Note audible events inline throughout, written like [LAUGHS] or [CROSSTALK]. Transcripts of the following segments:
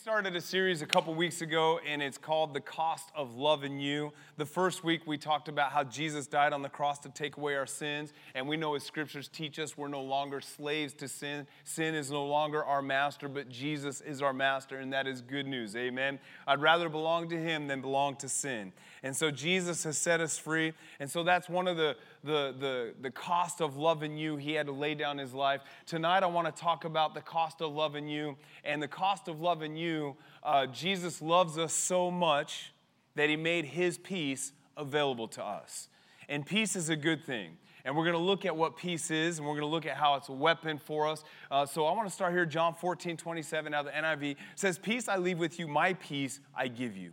started a series a couple weeks ago, and it's called The Cost of Loving You. The first week, we talked about how Jesus died on the cross to take away our sins, and we know as scriptures teach us, we're no longer slaves to sin. Sin is no longer our master, but Jesus is our master, and that is good news. Amen. I'd rather belong to Him than belong to sin. And so Jesus has set us free, and so that's one of the, the, the, the cost of loving you. He had to lay down His life. Tonight, I want to talk about the cost of loving you, and the cost of loving you uh, Jesus loves us so much that he made his peace available to us. And peace is a good thing. And we're going to look at what peace is, and we're going to look at how it's a weapon for us. Uh, so I want to start here. John 14, 27 out of the NIV says, Peace I leave with you, my peace I give you.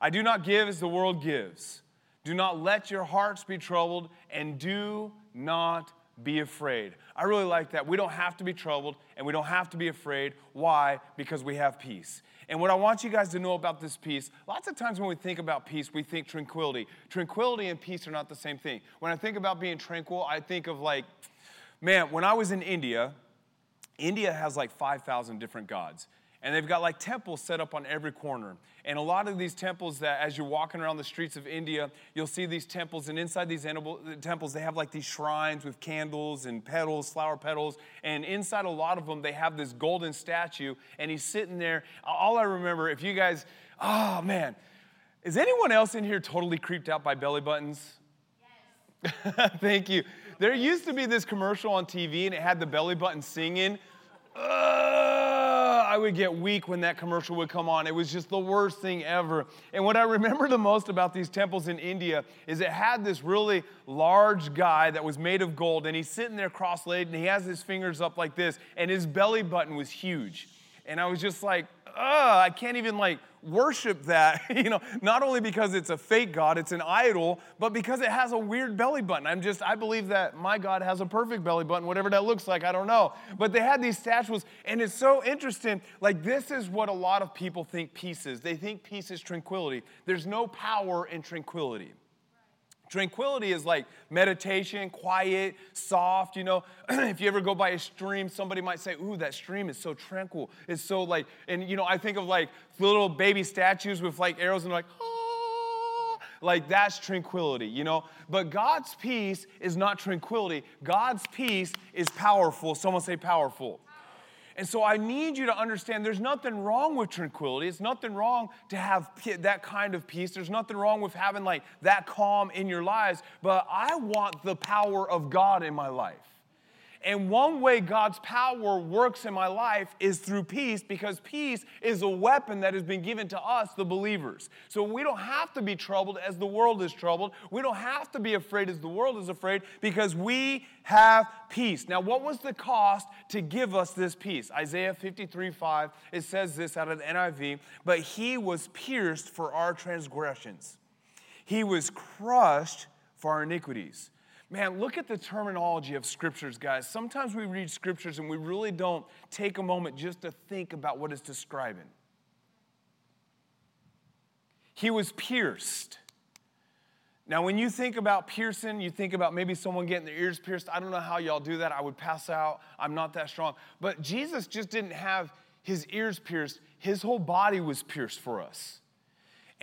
I do not give as the world gives. Do not let your hearts be troubled, and do not be afraid. I really like that. We don't have to be troubled and we don't have to be afraid. Why? Because we have peace. And what I want you guys to know about this peace, lots of times when we think about peace, we think tranquility. Tranquility and peace are not the same thing. When I think about being tranquil, I think of like, man, when I was in India, India has like 5,000 different gods and they've got like temples set up on every corner. And a lot of these temples that as you're walking around the streets of India, you'll see these temples, and inside these temples, they have like these shrines with candles and petals, flower petals. And inside a lot of them, they have this golden statue, and he's sitting there. All I remember, if you guys, oh man, is anyone else in here totally creeped out by belly buttons? Yes. [LAUGHS] Thank you. There used to be this commercial on TV, and it had the belly button singing. I would get weak when that commercial would come on. It was just the worst thing ever. And what I remember the most about these temples in India is it had this really large guy that was made of gold, and he's sitting there cross legged, and he has his fingers up like this, and his belly button was huge. And I was just like, ugh, I can't even like worship that, [LAUGHS] you know, not only because it's a fake God, it's an idol, but because it has a weird belly button. I'm just, I believe that my God has a perfect belly button, whatever that looks like, I don't know. But they had these statues, and it's so interesting. Like, this is what a lot of people think peace is. They think peace is tranquility. There's no power in tranquility. Tranquility is like meditation, quiet, soft. You know, [CLEARS THROAT] if you ever go by a stream, somebody might say, Ooh, that stream is so tranquil. It's so like, and you know, I think of like little baby statues with like arrows and like, ah, like that's tranquility, you know? But God's peace is not tranquility. God's peace is powerful. Someone say powerful. And so I need you to understand there's nothing wrong with tranquility. It's nothing wrong to have that kind of peace. There's nothing wrong with having like that calm in your lives. But I want the power of God in my life. And one way God's power works in my life is through peace because peace is a weapon that has been given to us, the believers. So we don't have to be troubled as the world is troubled. We don't have to be afraid as the world is afraid because we have peace. Now, what was the cost to give us this peace? Isaiah 53 5, it says this out of the NIV, but he was pierced for our transgressions, he was crushed for our iniquities. Man, look at the terminology of scriptures, guys. Sometimes we read scriptures and we really don't take a moment just to think about what it's describing. He was pierced. Now, when you think about piercing, you think about maybe someone getting their ears pierced. I don't know how y'all do that. I would pass out. I'm not that strong. But Jesus just didn't have his ears pierced, his whole body was pierced for us.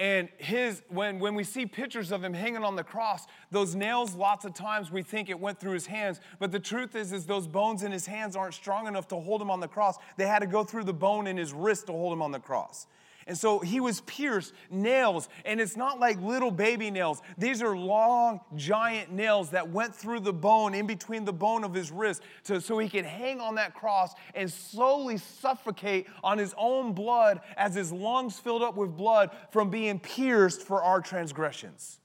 And his, when, when we see pictures of him hanging on the cross, those nails, lots of times we think it went through his hands. But the truth is, is those bones in his hands aren't strong enough to hold him on the cross. They had to go through the bone in his wrist to hold him on the cross. And so he was pierced, nails, and it's not like little baby nails. These are long, giant nails that went through the bone, in between the bone of his wrist, to, so he could hang on that cross and slowly suffocate on his own blood as his lungs filled up with blood from being pierced for our transgressions.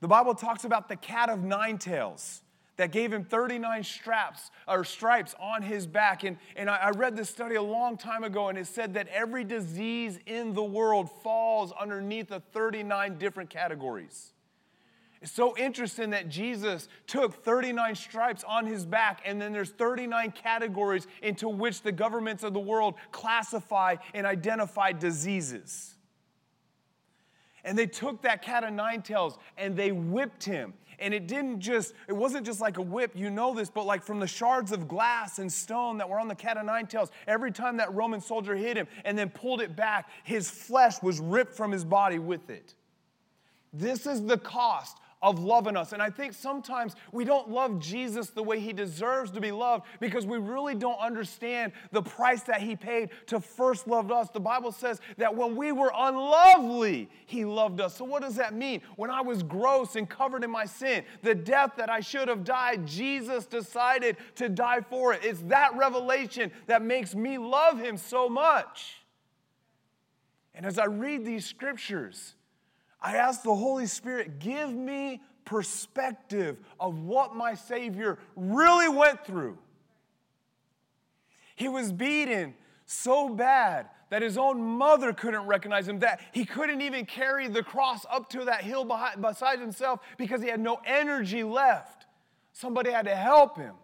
The Bible talks about the cat of nine tails that gave him 39 straps or stripes on his back. And, and I, I read this study a long time ago, and it said that every disease in the world falls underneath the 39 different categories. It's so interesting that Jesus took 39 stripes on his back, and then there's 39 categories into which the governments of the world classify and identify diseases. And they took that cat of nine tails and they whipped him And it didn't just, it wasn't just like a whip, you know this, but like from the shards of glass and stone that were on the cat o' nine tails, every time that Roman soldier hit him and then pulled it back, his flesh was ripped from his body with it. This is the cost of loving us. And I think sometimes we don't love Jesus the way he deserves to be loved because we really don't understand the price that he paid to first love us. The Bible says that when we were unlovely, he loved us. So, what does that mean? When I was gross and covered in my sin, the death that I should have died, Jesus decided to die for it. It's that revelation that makes me love him so much. And as I read these scriptures, I ask the Holy Spirit, give me perspective of what my Savior really went through. He was beaten so bad that his own mother couldn't recognize him, that he couldn't even carry the cross up to that hill behind, beside himself because he had no energy left. Somebody had to help him.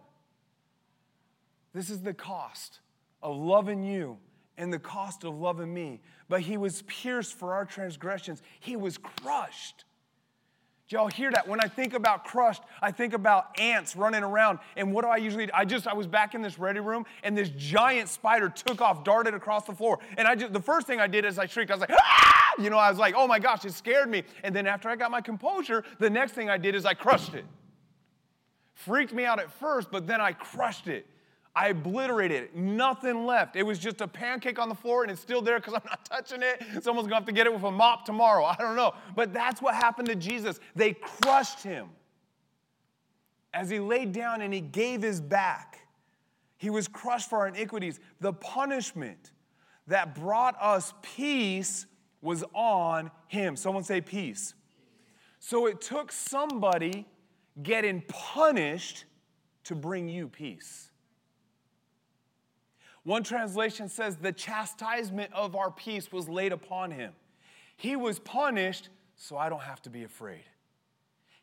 This is the cost of loving you and the cost of loving me. But he was pierced for our transgressions, he was crushed. Do y'all hear that? When I think about crushed, I think about ants running around. And what do I usually do? I just, I was back in this ready room and this giant spider took off, darted across the floor. And I just, the first thing I did is I shrieked. I was like, ah! You know, I was like, oh my gosh, it scared me. And then after I got my composure, the next thing I did is I crushed it. Freaked me out at first, but then I crushed it. I obliterated it. Nothing left. It was just a pancake on the floor and it's still there because [LAUGHS] I'm not touching it. Someone's going to have to get it with a mop tomorrow. I don't know. But that's what happened to Jesus. They crushed him. As he laid down and he gave his back, he was crushed for our iniquities. The punishment that brought us peace was on him. Someone say peace. So it took somebody getting punished to bring you peace. One translation says, The chastisement of our peace was laid upon him. He was punished so I don't have to be afraid.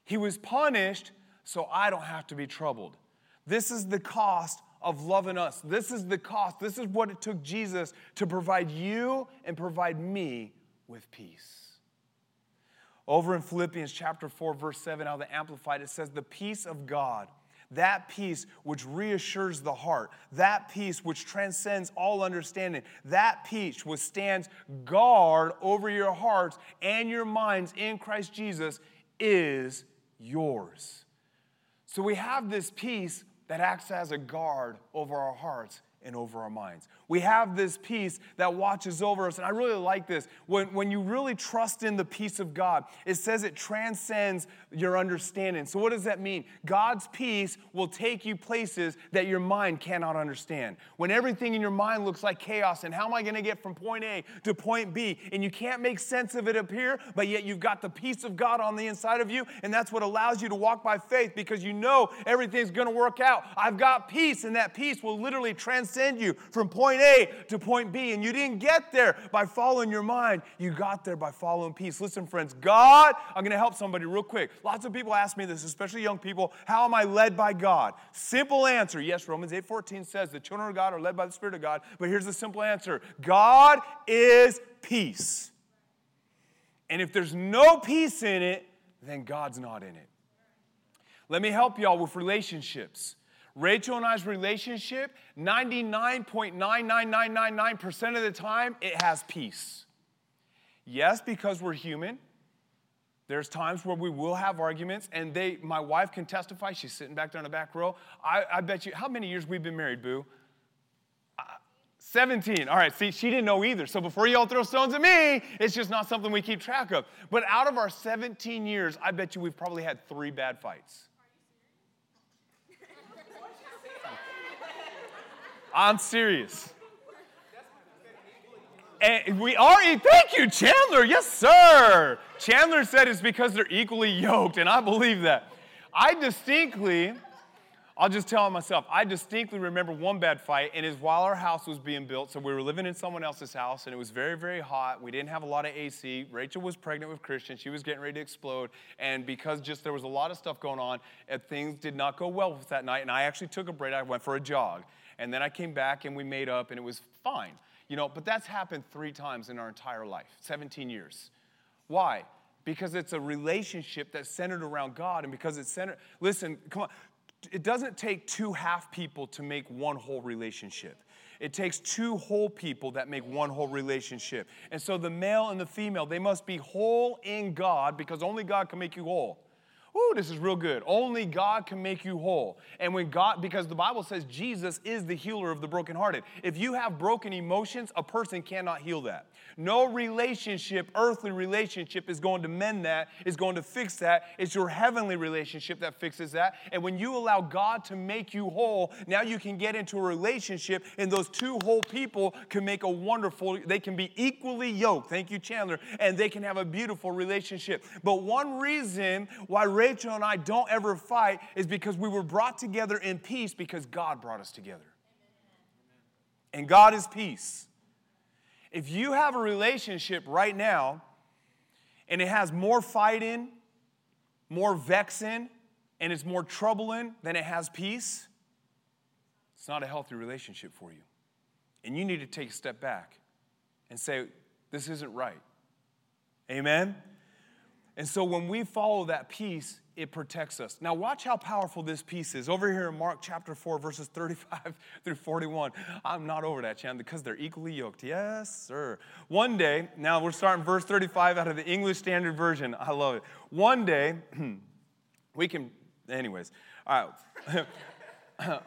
He was punished so I don't have to be troubled. This is the cost of loving us. This is the cost. This is what it took Jesus to provide you and provide me with peace. Over in Philippians chapter 4, verse 7, out of the Amplified, it says, The peace of God that peace which reassures the heart, that peace which transcends all understanding, that peace which stands guard over your hearts and your minds in Christ Jesus is yours. So we have this peace that acts as a guard over our hearts and over our minds. We have this peace that watches over us. And I really like this. When, when you really trust in the peace of God, it says it transcends your understanding. So, what does that mean? God's peace will take you places that your mind cannot understand. When everything in your mind looks like chaos, and how am I going to get from point A to point B? And you can't make sense of it up here, but yet you've got the peace of God on the inside of you. And that's what allows you to walk by faith because you know everything's going to work out. I've got peace, and that peace will literally transcend you from point point A to point B. And you didn't get there by following your mind, you got there by following peace. Listen, friends, God, I'm going to help somebody real quick. Lots of people ask me this, especially young people. How am I led by God? Simple answer yes, Romans 8:14 says the children of God are led by the Spirit of God. But here's the simple answer God is peace. And if there's no peace in it, then God's not in it. Let me help y'all with relationships. Rachel and I's relationship, 99.99999% of the time, it has peace. Yes, because we're human. There's times where we will have arguments, and they, my wife can testify. She's sitting back there in the back row. I, I bet you, how many years we've been married, Boo? Uh, 17. All right, see, she didn't know either. So before y'all throw stones at me, it's just not something we keep track of. But out of our 17 years, I bet you we've probably had three bad fights. I'm serious. And we are, thank you, Chandler. Yes, sir. Chandler said it's because they're equally yoked, and I believe that. I distinctly, I'll just tell myself, I distinctly remember one bad fight, and it's while our house was being built. So we were living in someone else's house, and it was very, very hot. We didn't have a lot of AC. Rachel was pregnant with Christian. She was getting ready to explode. And because just there was a lot of stuff going on, and things did not go well that night. And I actually took a break. I went for a jog. And then I came back and we made up and it was fine. You know, but that's happened three times in our entire life 17 years. Why? because it's a relationship that's centered around God and because it's centered. Listen, come on. It doesn't take two half people to make one whole relationship. It takes two whole people that make one whole relationship. And so the male and the female, they must be whole in God because only God can make you whole. Ooh, this is real good. Only God can make you whole. And when God, because the Bible says Jesus is the healer of the brokenhearted. If you have broken emotions, a person cannot heal that. No relationship, earthly relationship, is going to mend that, is going to fix that. It's your heavenly relationship that fixes that. And when you allow God to make you whole, now you can get into a relationship, and those two whole people can make a wonderful, they can be equally yoked. Thank you, Chandler. And they can have a beautiful relationship. But one reason why Rachel and I don't ever fight is because we were brought together in peace because God brought us together. And God is peace. If you have a relationship right now and it has more fighting, more vexing, and it's more troubling than it has peace, it's not a healthy relationship for you. And you need to take a step back and say, This isn't right. Amen? And so when we follow that peace, it protects us. Now, watch how powerful this peace is. Over here in Mark chapter 4, verses 35 [LAUGHS] through 41. I'm not over that, Chan, because they're equally yoked. Yes, sir. One day, now we're starting verse 35 out of the English Standard Version. I love it. One day, [CLEARS THROAT] we can, anyways. All right. [LAUGHS]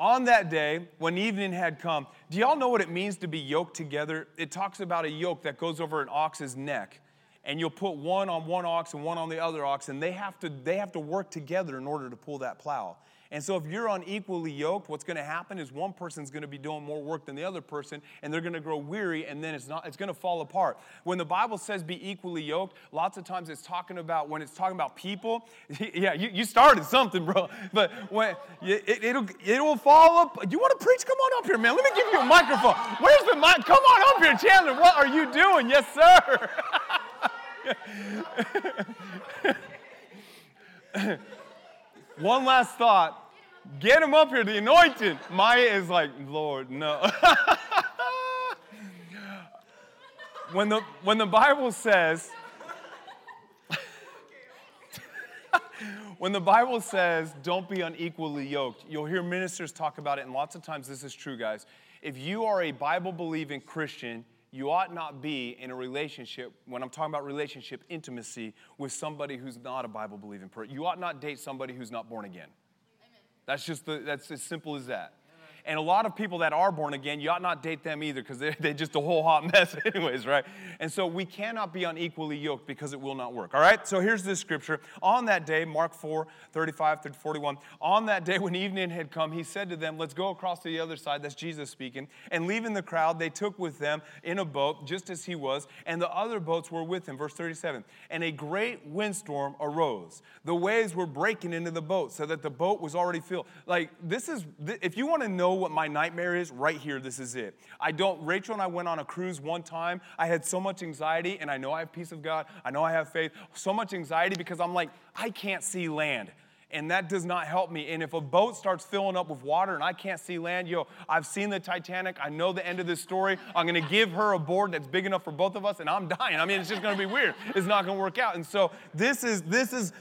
On that day, when evening had come, do y'all know what it means to be yoked together? It talks about a yoke that goes over an ox's neck and you'll put one on one ox and one on the other ox, and they have to, they have to work together in order to pull that plow. And so if you're unequally yoked, what's going to happen is one person's going to be doing more work than the other person, and they're going to grow weary, and then it's not it's going to fall apart. When the Bible says be equally yoked, lots of times it's talking about when it's talking about people. [LAUGHS] Yeah, you, you started something, bro. But when it, it'll it'll fall up. You want to preach? Come on up here, man. Let me give you a microphone. Where's the mic? Come on up here, Chandler. What are you doing? Yes, sir. [LAUGHS] [LAUGHS] One last thought. Get him up here, the anointed. Maya is like, Lord, no. [LAUGHS] when, the, when the Bible says, [LAUGHS] when the Bible says, don't be unequally yoked, you'll hear ministers talk about it, and lots of times this is true, guys. If you are a Bible believing Christian, you ought not be in a relationship, when I'm talking about relationship intimacy, with somebody who's not a Bible believing person. You ought not date somebody who's not born again. Amen. That's just the, that's as simple as that. And a lot of people that are born again, you ought not date them either because they're, [LAUGHS] they're just a whole hot mess, [LAUGHS] anyways, right? And so we cannot be unequally yoked because it will not work. All right? So here's this scripture. On that day, Mark 4 35 through 41, on that day when evening had come, he said to them, Let's go across to the other side. That's Jesus speaking. And leaving the crowd, they took with them in a boat, just as he was, and the other boats were with him. Verse 37 And a great windstorm arose. The waves were breaking into the boat so that the boat was already filled. Like, this is, if you want to know what my nightmare is, right here, this is it. I don't, Rachel and I went on a cruise one time. I had so much anxiety, and I know I have peace of God. I know I have faith. So much anxiety because I'm like, I can't see land and that does not help me. And if a boat starts filling up with water and I can't see land, yo, I've seen the Titanic. I know the end of this story. I'm gonna give her a board that's big enough for both of us, and I'm [LAUGHS] dying. I mean, it's just gonna be weird. It's not gonna work out. And so this is this is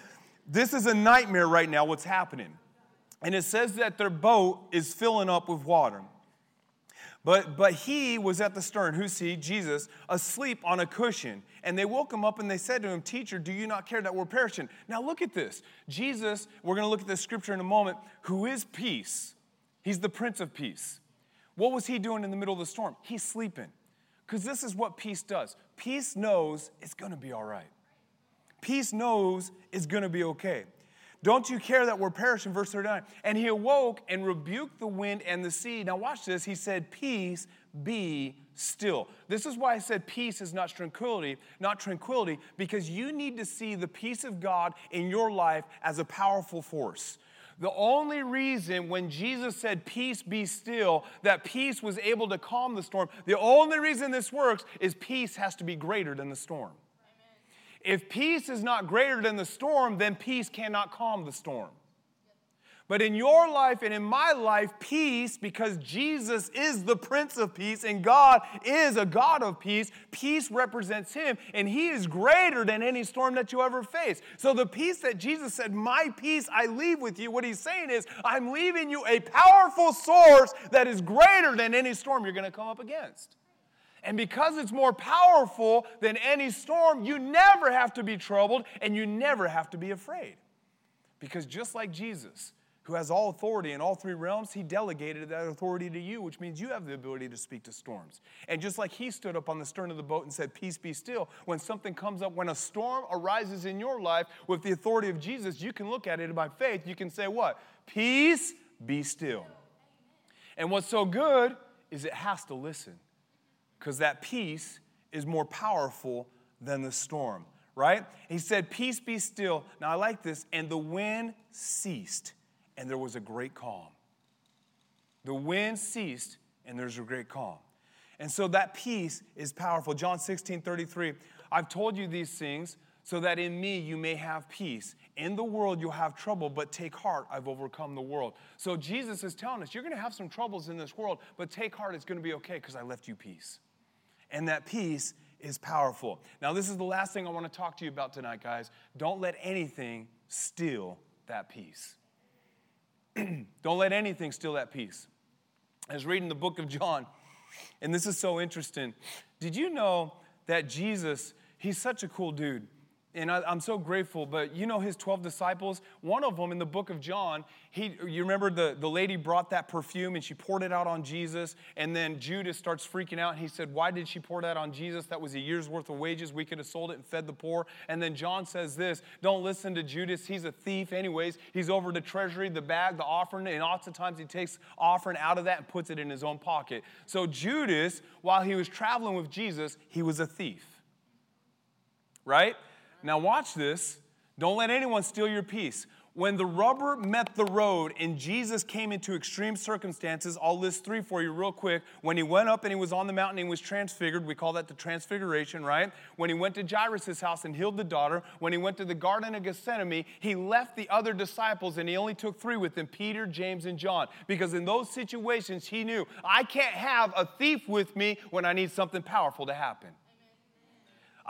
this is a nightmare right now. What's happening? And it says that their boat is filling up with water. But, but he was at the stern. Who's he? Jesus, asleep on a cushion. And they woke him up and they said to him, Teacher, do you not care that we're perishing? Now look at this. Jesus, we're going to look at this scripture in a moment, who is peace. He's the Prince of Peace. What was he doing in the middle of the storm? He's sleeping. Because this is what peace does peace knows it's going to be all right, peace knows it's going to be okay. Don't you care that we're perishing? Verse 39. And he awoke and rebuked the wind and the sea. Now, watch this. He said, Peace, be still. This is why I said peace is not tranquility, not tranquility, because you need to see the peace of God in your life as a powerful force. The only reason when Jesus said, Peace be still, that peace was able to calm the storm, the only reason this works is peace has to be greater than the storm. If peace is not greater than the storm, then peace cannot calm the storm. But in your life and in my life, peace, because Jesus is the Prince of Peace and God is a God of peace, peace represents Him and He is greater than any storm that you ever face. So the peace that Jesus said, My peace I leave with you, what He's saying is, I'm leaving you a powerful source that is greater than any storm you're going to come up against. And because it's more powerful than any storm, you never have to be troubled and you never have to be afraid. Because just like Jesus, who has all authority in all three realms, he delegated that authority to you, which means you have the ability to speak to storms. And just like he stood up on the stern of the boat and said, Peace be still, when something comes up, when a storm arises in your life with the authority of Jesus, you can look at it by faith. You can say, What? Peace be still. And what's so good is it has to listen because that peace is more powerful than the storm, right? He said, Peace be still. Now I like this. And the wind ceased and there was a great calm. The wind ceased, and there's a great calm. And so that peace is powerful. John 16, 33. I've told you these things so that in me you may have peace. In the world you'll have trouble, but take heart, I've overcome the world. So Jesus is telling us, you're going to have some troubles in this world, but take heart, it's going to be okay because I left you peace. And that peace is powerful. Now, this is the last thing I want to talk to you about tonight, guys. Don't let anything steal that peace. [CLEARS THROAT] Don't let anything steal that peace. I was reading the book of John, and this is so interesting. Did you know that Jesus, he's such a cool dude? And I, am so grateful. But you know his 12 disciples? One of them in the book of John, he, you remember the, the lady brought that perfume and she poured it out on Jesus. And then Judas starts freaking out. And he said, Why did she pour that on Jesus? That was a year's worth of wages. We could have sold it and fed the poor. And then John says this Don't listen to Judas. He's a thief, anyways. He's over the treasury, the bag, the offering. And oftentimes he takes offering out of that and puts it in his own pocket. So Judas, while he was traveling with Jesus, he was a thief. Right? Now, watch this. Don't let anyone steal your peace. When the rubber met the road and Jesus came into extreme circumstances, I'll list three for you real quick. When he went up and he was on the mountain, he was transfigured. We call that the transfiguration, right? When he went to Jairus' house and healed the daughter, when he went to the Garden of Gethsemane, he left the other disciples and he only took three with him Peter, James, and John. Because in those situations, he knew I can't have a thief with me when I need something powerful to happen.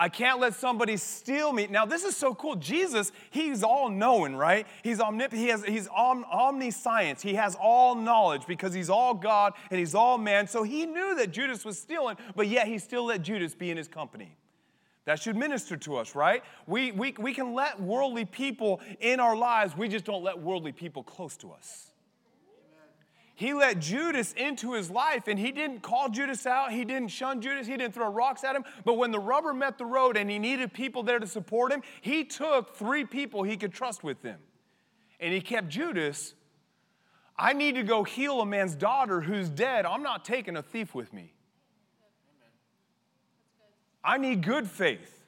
I can't let somebody steal me. Now, this is so cool. Jesus, he's all knowing, right? He's omnipotent. He has, he's om- omniscience. He has all knowledge because he's all God and he's all man. So he knew that Judas was stealing, but yet he still let Judas be in his company. That should minister to us, right? We, we, we can let worldly people in our lives, we just don't let worldly people close to us. He let Judas into his life and he didn't call Judas out. He didn't shun Judas. He didn't throw rocks at him. But when the rubber met the road and he needed people there to support him, he took three people he could trust with him. And he kept Judas. I need to go heal a man's daughter who's dead. I'm not taking a thief with me. I need good faith.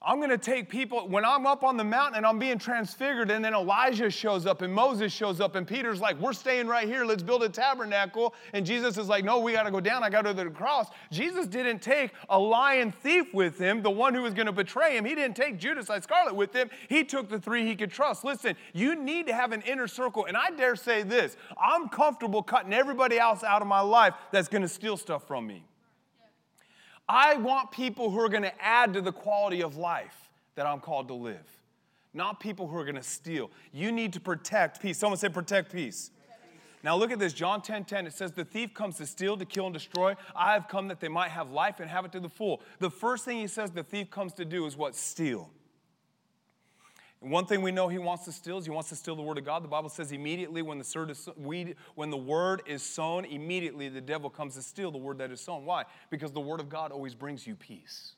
I'm going to take people, when I'm up on the mountain and I'm being transfigured, and then Elijah shows up and Moses shows up, and Peter's like, We're staying right here, let's build a tabernacle. And Jesus is like, No, we got to go down, I got to go to the cross. Jesus didn't take a lion thief with him, the one who was going to betray him. He didn't take Judas Iscariot with him, he took the three he could trust. Listen, you need to have an inner circle, and I dare say this I'm comfortable cutting everybody else out of my life that's going to steal stuff from me. I want people who are going to add to the quality of life that I'm called to live, not people who are going to steal. You need to protect peace. Someone say, protect peace. Now look at this, John 10 10. It says, The thief comes to steal, to kill, and destroy. I have come that they might have life and have it to the full. The first thing he says the thief comes to do is what? Steal. One thing we know he wants to steal is he wants to steal the word of God. The Bible says immediately when the, when the word is sown, immediately the devil comes to steal the word that is sown. Why? Because the word of God always brings you peace.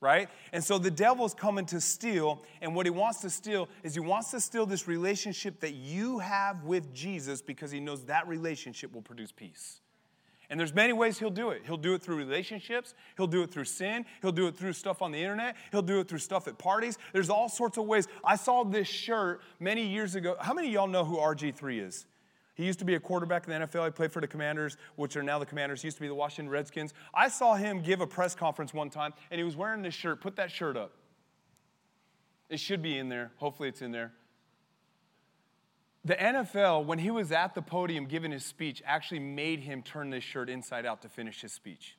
Right? And so the devil's coming to steal, and what he wants to steal is he wants to steal this relationship that you have with Jesus because he knows that relationship will produce peace. And there's many ways he'll do it. He'll do it through relationships, he'll do it through sin, he'll do it through stuff on the internet, he'll do it through stuff at parties. There's all sorts of ways. I saw this shirt many years ago. How many of y'all know who RG3 is? He used to be a quarterback in the NFL. He played for the Commanders, which are now the Commanders. He used to be the Washington Redskins. I saw him give a press conference one time, and he was wearing this shirt. Put that shirt up. It should be in there. Hopefully, it's in there. The NFL, when he was at the podium giving his speech, actually made him turn this shirt inside out to finish his speech.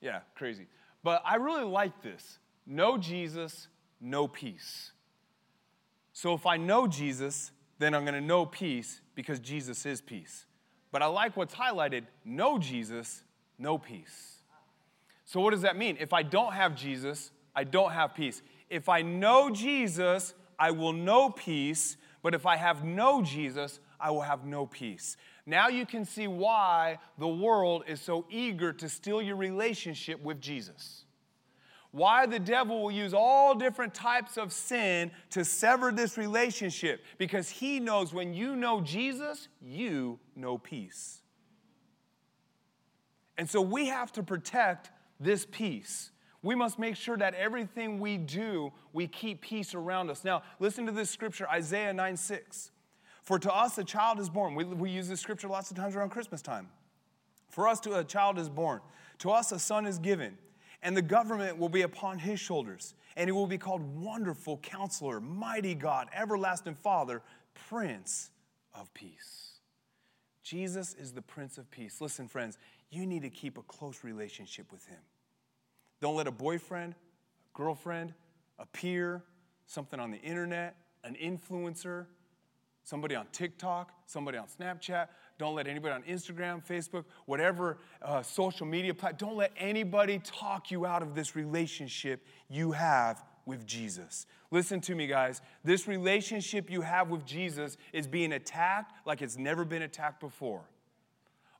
Yeah, crazy. But I really like this. No Jesus, no peace. So if I know Jesus, then I'm to know peace because Jesus is peace. But I like what's highlighted no Jesus, no peace. So what does that mean? If I don't have Jesus, I don't have peace. If I know Jesus, I will know peace. But if I have no Jesus, I will have no peace. Now you can see why the world is so eager to steal your relationship with Jesus. Why the devil will use all different types of sin to sever this relationship. Because he knows when you know Jesus, you know peace. And so we have to protect this peace. We must make sure that everything we do, we keep peace around us. Now, listen to this scripture, Isaiah 9 6. For to us a child is born. We, we use this scripture lots of times around Christmas time. For us to a child is born. To us a son is given. And the government will be upon his shoulders. And he will be called Wonderful Counselor, Mighty God, Everlasting Father, Prince of Peace. Jesus is the Prince of Peace. Listen, friends, you need to keep a close relationship with him. Don't let a boyfriend, a girlfriend, a peer, something on the internet, an influencer, somebody on TikTok, somebody on Snapchat. Don't let anybody on Instagram, Facebook, whatever uh, social media platform, don't let anybody talk you out of this relationship you have with Jesus. Listen to me, guys. This relationship you have with Jesus is being attacked like it's never been attacked before.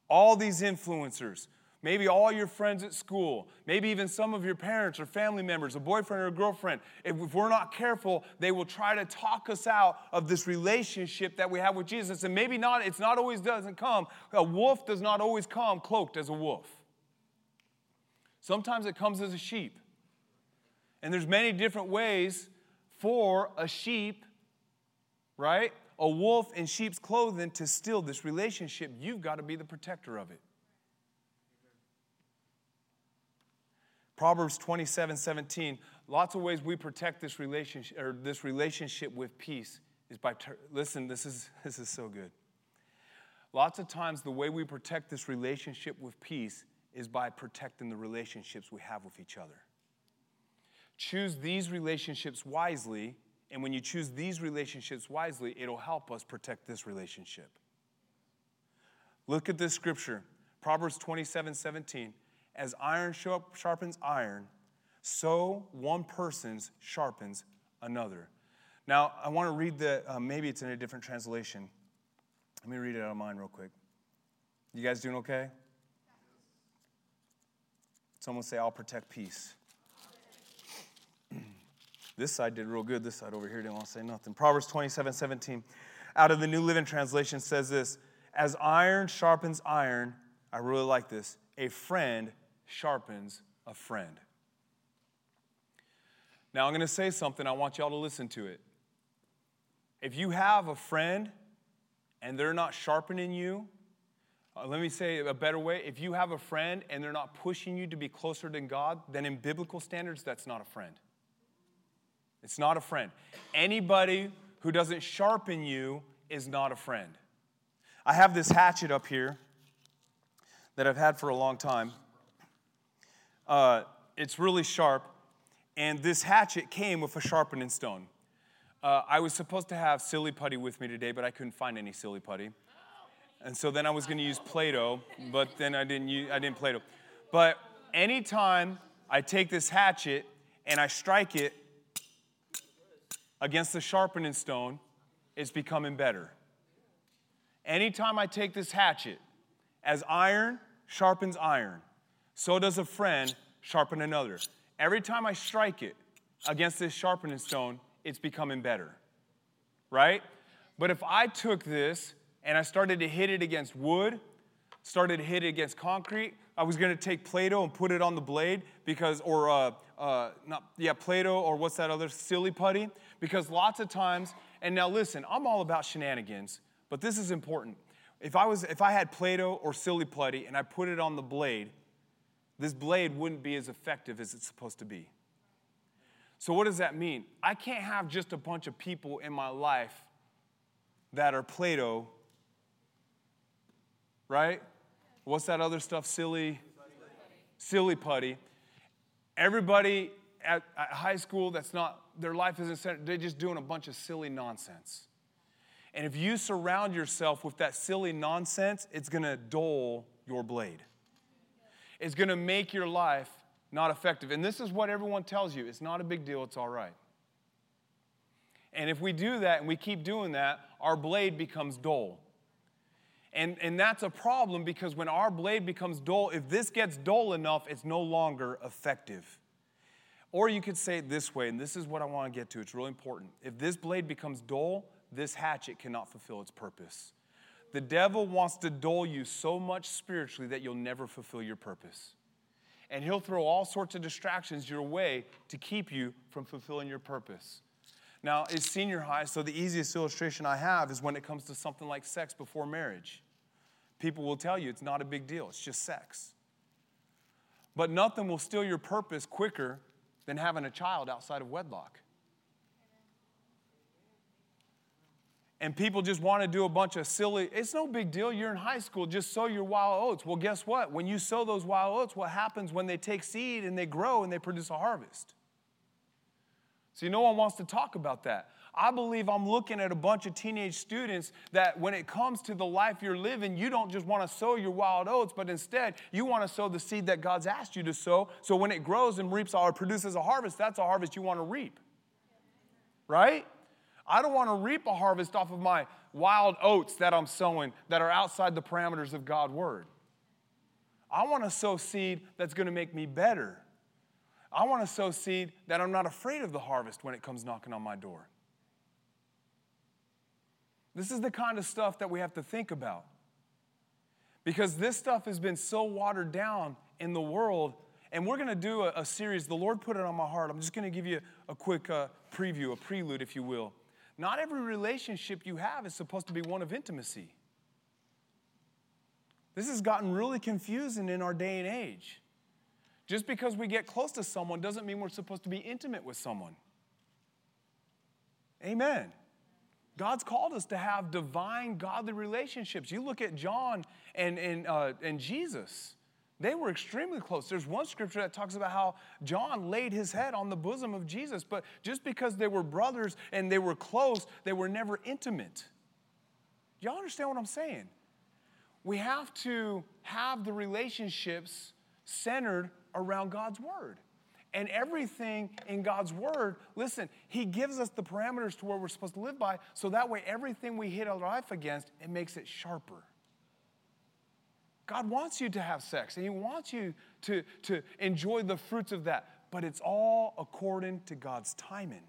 All these influencers, maybe all your friends at school, maybe even some of your parents or family members, a boyfriend or a girlfriend, if we're not careful, they will try to talk us out of this relationship that we have with Jesus. And maybe not, it's not always doesn't come. A wolf does not always come cloaked as a wolf. Sometimes it comes as a sheep. And there's many different ways for a sheep, right? A wolf in sheep's clothing to steal this relationship. You've got to be the protector of it. Proverbs 27 17, lots of ways we protect this relationship or this relationship with peace is by ter- listen, this is [LAUGHS] this is so good. Lots of times the way we protect this relationship with peace is by protecting the relationships we have with each other. Choose these relationships wisely, and when you choose these relationships wisely, it'll help us protect this relationship. Look at this scripture, Proverbs 27 17 as iron sharpens iron, so one person's sharpens another. Now, I want to read the, uh, maybe it's in a different translation. Let me read it out of mine real quick. You guys doing okay? Someone say, I'll protect peace. [CLEARS THROAT] this side did real good. This side over here didn't want to say nothing. Proverbs 27 17. Out of the New Living Translation says this As iron sharpens iron, I really like this, a friend sharpens a friend. Now, I'm going to say something, I want y'all to listen to it. If you have a friend and they're not sharpening you, uh, let me say a better way. If you have a friend and they're not pushing you to be closer to God, then in biblical standards, that's not a friend. It's not a friend. Anybody who doesn't sharpen you is not a friend. I have this hatchet up here that I've had for a long time. Uh, it's really sharp, and this hatchet came with a sharpening stone. Uh, I was supposed to have silly putty with me today, but I couldn't find any silly putty. And so then I was going to use Play-Doh, but then I didn't use, I didn't Play-Doh. But anytime I take this hatchet and I strike it against the sharpening stone, it's becoming better. Anytime I take this hatchet, as iron sharpens iron, so does a friend sharpen another. Every time I strike it against this sharpening stone, it's becoming better. Right? But if I took this and I started to hit it against wood, started to hit it against concrete, I was going to take Play-Doh and put it on the blade because, or uh, uh, not, yeah, Play-Doh or what's that other silly putty? Because lots of times, and now listen, I'm all about shenanigans, but this is important. If I was, if I had Play-Doh or silly putty and I put it on the blade, this blade wouldn't be as effective as it's supposed to be. So, what does that mean? I can't have just a bunch of people in my life that are Play Doh, right? What's that other stuff? Silly, silly putty. Everybody at, at high school that's not, their life isn't centered, they're just doing a bunch of silly nonsense. And if you surround yourself with that silly nonsense, it's gonna dull your blade. It's gonna make your life not effective. And this is what everyone tells you it's not a big deal, it's all right. And if we do that and we keep doing that, our blade becomes dull. And, and that's a problem because when our blade becomes dull, if this gets dull enough, it's no longer effective. Or you could say it this way, and this is what I want to get to. It's really important. If this blade becomes dull, this hatchet cannot fulfill its purpose. The devil wants to dull you so much spiritually that you'll never fulfill your purpose. And he'll throw all sorts of distractions your way to keep you from fulfilling your purpose. Now, it's senior high, so the easiest illustration I have is when it comes to something like sex before marriage. People will tell you it's not a big deal, it's just sex. But nothing will steal your purpose quicker than having a child outside of wedlock. And people just want to do a bunch of silly, it's no big deal. You're in high school, just sow your wild oats. Well, guess what? When you sow those wild oats, what happens when they take seed and they grow and they produce a harvest? See, no one wants to talk about that. I believe I'm looking at a bunch of teenage students that when it comes to the life you're living, you don't just want to sow your wild oats, but instead you want to sow the seed that God's asked you to sow. So when it grows and reaps or produces a harvest, that's a harvest you want to reap. Right? I don't want to reap a harvest off of my wild oats that I'm sowing that are outside the parameters of God's word. I want to sow seed that's going to make me better. I want to sow seed that I'm not afraid of the harvest when it comes knocking on my door. This is the kind of stuff that we have to think about. Because this stuff has been so watered down in the world. And we're going to do a, a, series. The Lord put it on my heart. I'm just going to give you a quick uh, preview, a prelude, if you will. Not every relationship you have is supposed to be one of intimacy. This has gotten really confusing in our day and age. Just because we get close to someone doesn't mean we're supposed to be intimate with someone. Amen. God's called us to have divine, godly relationships. You look at John and, and, uh, and Jesus, they were extremely close. There's one scripture that talks about how John laid his head on the bosom of Jesus, but just because they were brothers and they were close, they were never intimate. Y'all understand what I'm saying? We have to have the relationships centered around God's word and everything in God's word, listen, He gives us the parameters to where we're supposed to live by, so that way everything we hit our life against, it makes it sharper. God wants you to have sex, and He wants you to, to enjoy the fruits of that, but it's all according to God's timing.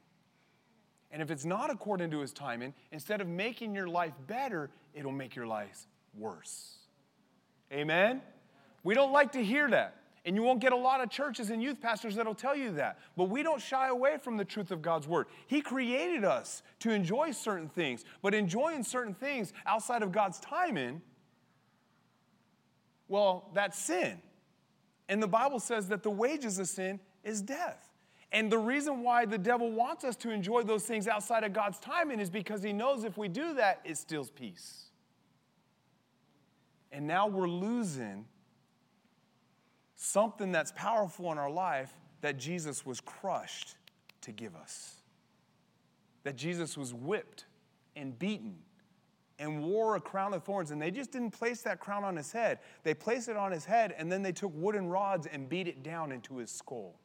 And if it's not according to His timing, instead of making your life better, it'll make your life worse. Amen? We don't like to hear that. And you won't get a lot of churches and youth pastors that'll tell you that. But we don't shy away from the truth of God's word. He created us to enjoy certain things, but enjoying certain things outside of God's timing, well, that's sin. And the Bible says that the wages of sin is death. And the reason why the devil wants us to enjoy those things outside of God's timing is because he knows if we do that, it steals peace. And now we're losing something that's powerful in our life that Jesus was crushed to give us. That Jesus was whipped and beaten and wore a crown of thorns. And they just didn't place that crown on his head. They placed it on his head and then they took wooden rods and beat it down into his skull.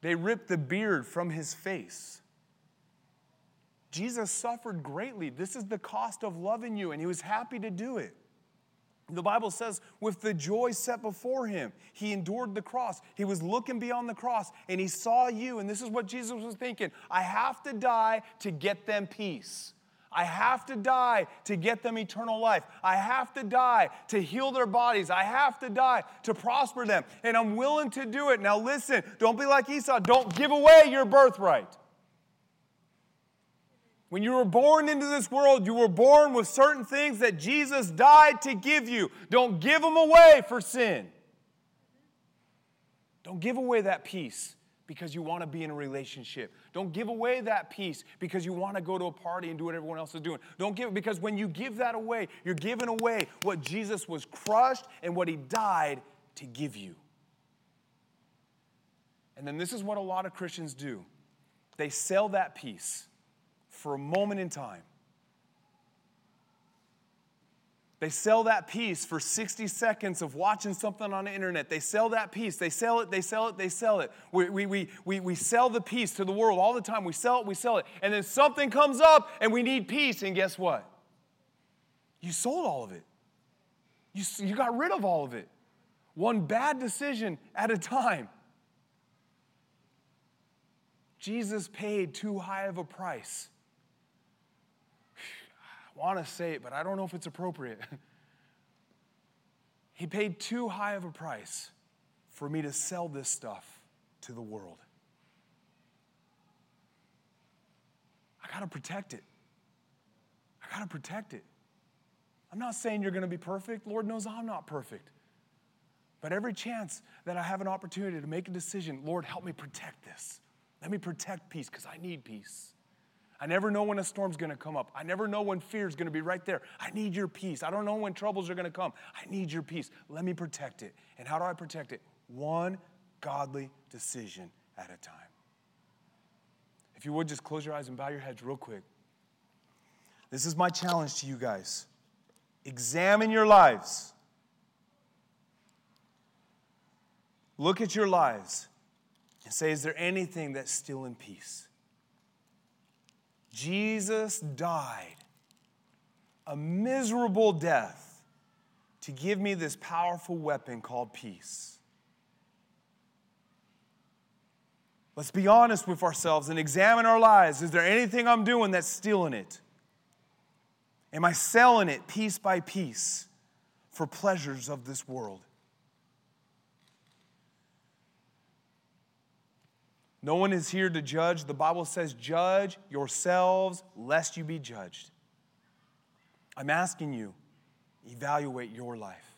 They ripped the beard from his face. Jesus suffered greatly. This is the cost of loving you, and he was happy to do it. The Bible says, with the joy set before him, he endured the cross. He was looking beyond the cross and he saw you. And this is what Jesus was thinking I have to die to get them peace. I have to die to get them eternal life. I have to die to heal their bodies. I have to die to prosper them. And I'm willing to do it. Now, listen, don't be like Esau. Don't give away your birthright. When you were born into this world, you were born with certain things that Jesus died to give you. Don't give them away for sin. Don't give away that peace because you want to be in a relationship. Don't give away that peace because you want to go to a party and do what everyone else is doing. Don't give because when you give that away, you're giving away what Jesus was crushed and what he died to give you. And then this is what a lot of Christians do. They sell that peace for a moment in time. They sell that peace for 60 seconds of watching something on the internet. They sell that peace. They sell it, they sell it, they sell it. We, we, we, we, we sell the peace to the world all the time. We sell it, we sell it. And then something comes up and we need peace. And guess what? You sold all of it. You, you got rid of all of it. One bad decision at a time. Jesus paid too high of a price want to say it, but I don't know if it's appropriate. [LAUGHS] he paid too high of a price for me to sell this stuff to the world. I got to protect it. I got to protect it. I'm not saying you're going to be perfect. Lord knows I'm not perfect. But every chance that I have an opportunity to make a decision, Lord, help me protect this. Let me protect peace because I need peace. I never know when a storm's gonna come up. I never know when fear's gonna be right there. I need your peace. I don't know when troubles are gonna come. I need your peace. Let me protect it. And how do I protect it? One godly decision at a time. If you would just close your eyes and bow your heads real quick. This is my challenge to you guys. Examine your lives. Look at your lives and say, is there anything that's still in peace? Jesus died a miserable death to give me this powerful weapon called peace. Let's be honest with ourselves and examine our lives. Is there anything I'm doing that's stealing it? Am I selling it piece by piece for pleasures of this world? No one is here to judge. The Bible says, judge yourselves lest you be judged. I'm asking you, evaluate your life.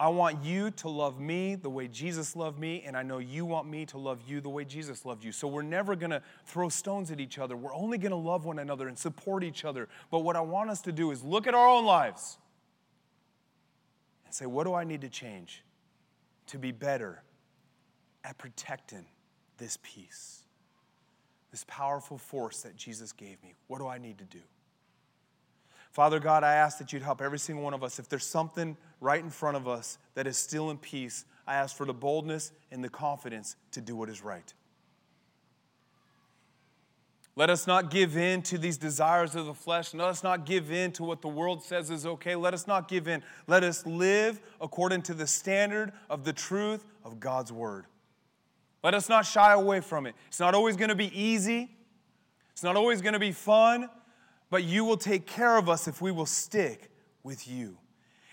I want you to love me the way Jesus loved me, and I know you want me to love you the way Jesus loved you. So we're never gonna throw stones at each other. We're only gonna love one another and support each other. But what I want us to do is look at our own lives and say, what do I need to change to be better at protecting this peace, this powerful force that Jesus gave me? What do I need to do? Father God, I ask that you'd help every single one of us. If there's something right in front of us that is still in peace, I ask for the boldness and the confidence to do what is right. Let us not give in to these desires of the flesh. Let us not give in to what the world says is okay. Let us not give in. Let us live according to the standard of the truth of God's word. Let us not shy away from it. It's not always going to be easy, it's not always going to be fun, but you will take care of us if we will stick with you.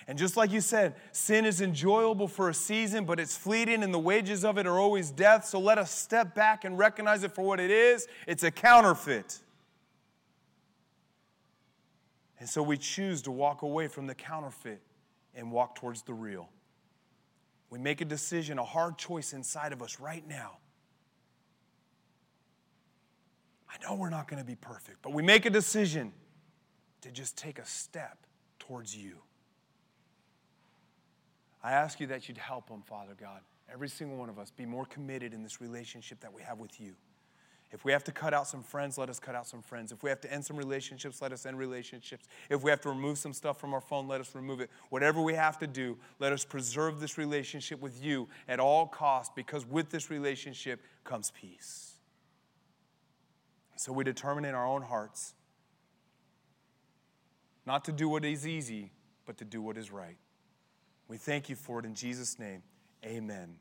And just like you said, sin is enjoyable for a season, but it's fleeting, and the wages of it are always death. So let us step back and recognize it for what it is it's a counterfeit. And so we choose to walk away from the counterfeit and walk towards the real we make a decision, a hard choice inside of us right now. I know we're not going to be perfect, but we make a decision to just take a step towards you. I ask you that you'd help them, Father God, every single one of us, be more committed in this relationship that we have with you. If we have to cut out some friends, let us cut out some friends. If we have to end some relationships, let us end relationships. If we have to remove some stuff from our phone, let us remove it. Whatever we have to do, let us preserve this relationship with you at all costs because with this relationship comes peace. So we determine in our own hearts not to do what is easy, but to do what is right. We thank you for it in Jesus' name. Amen.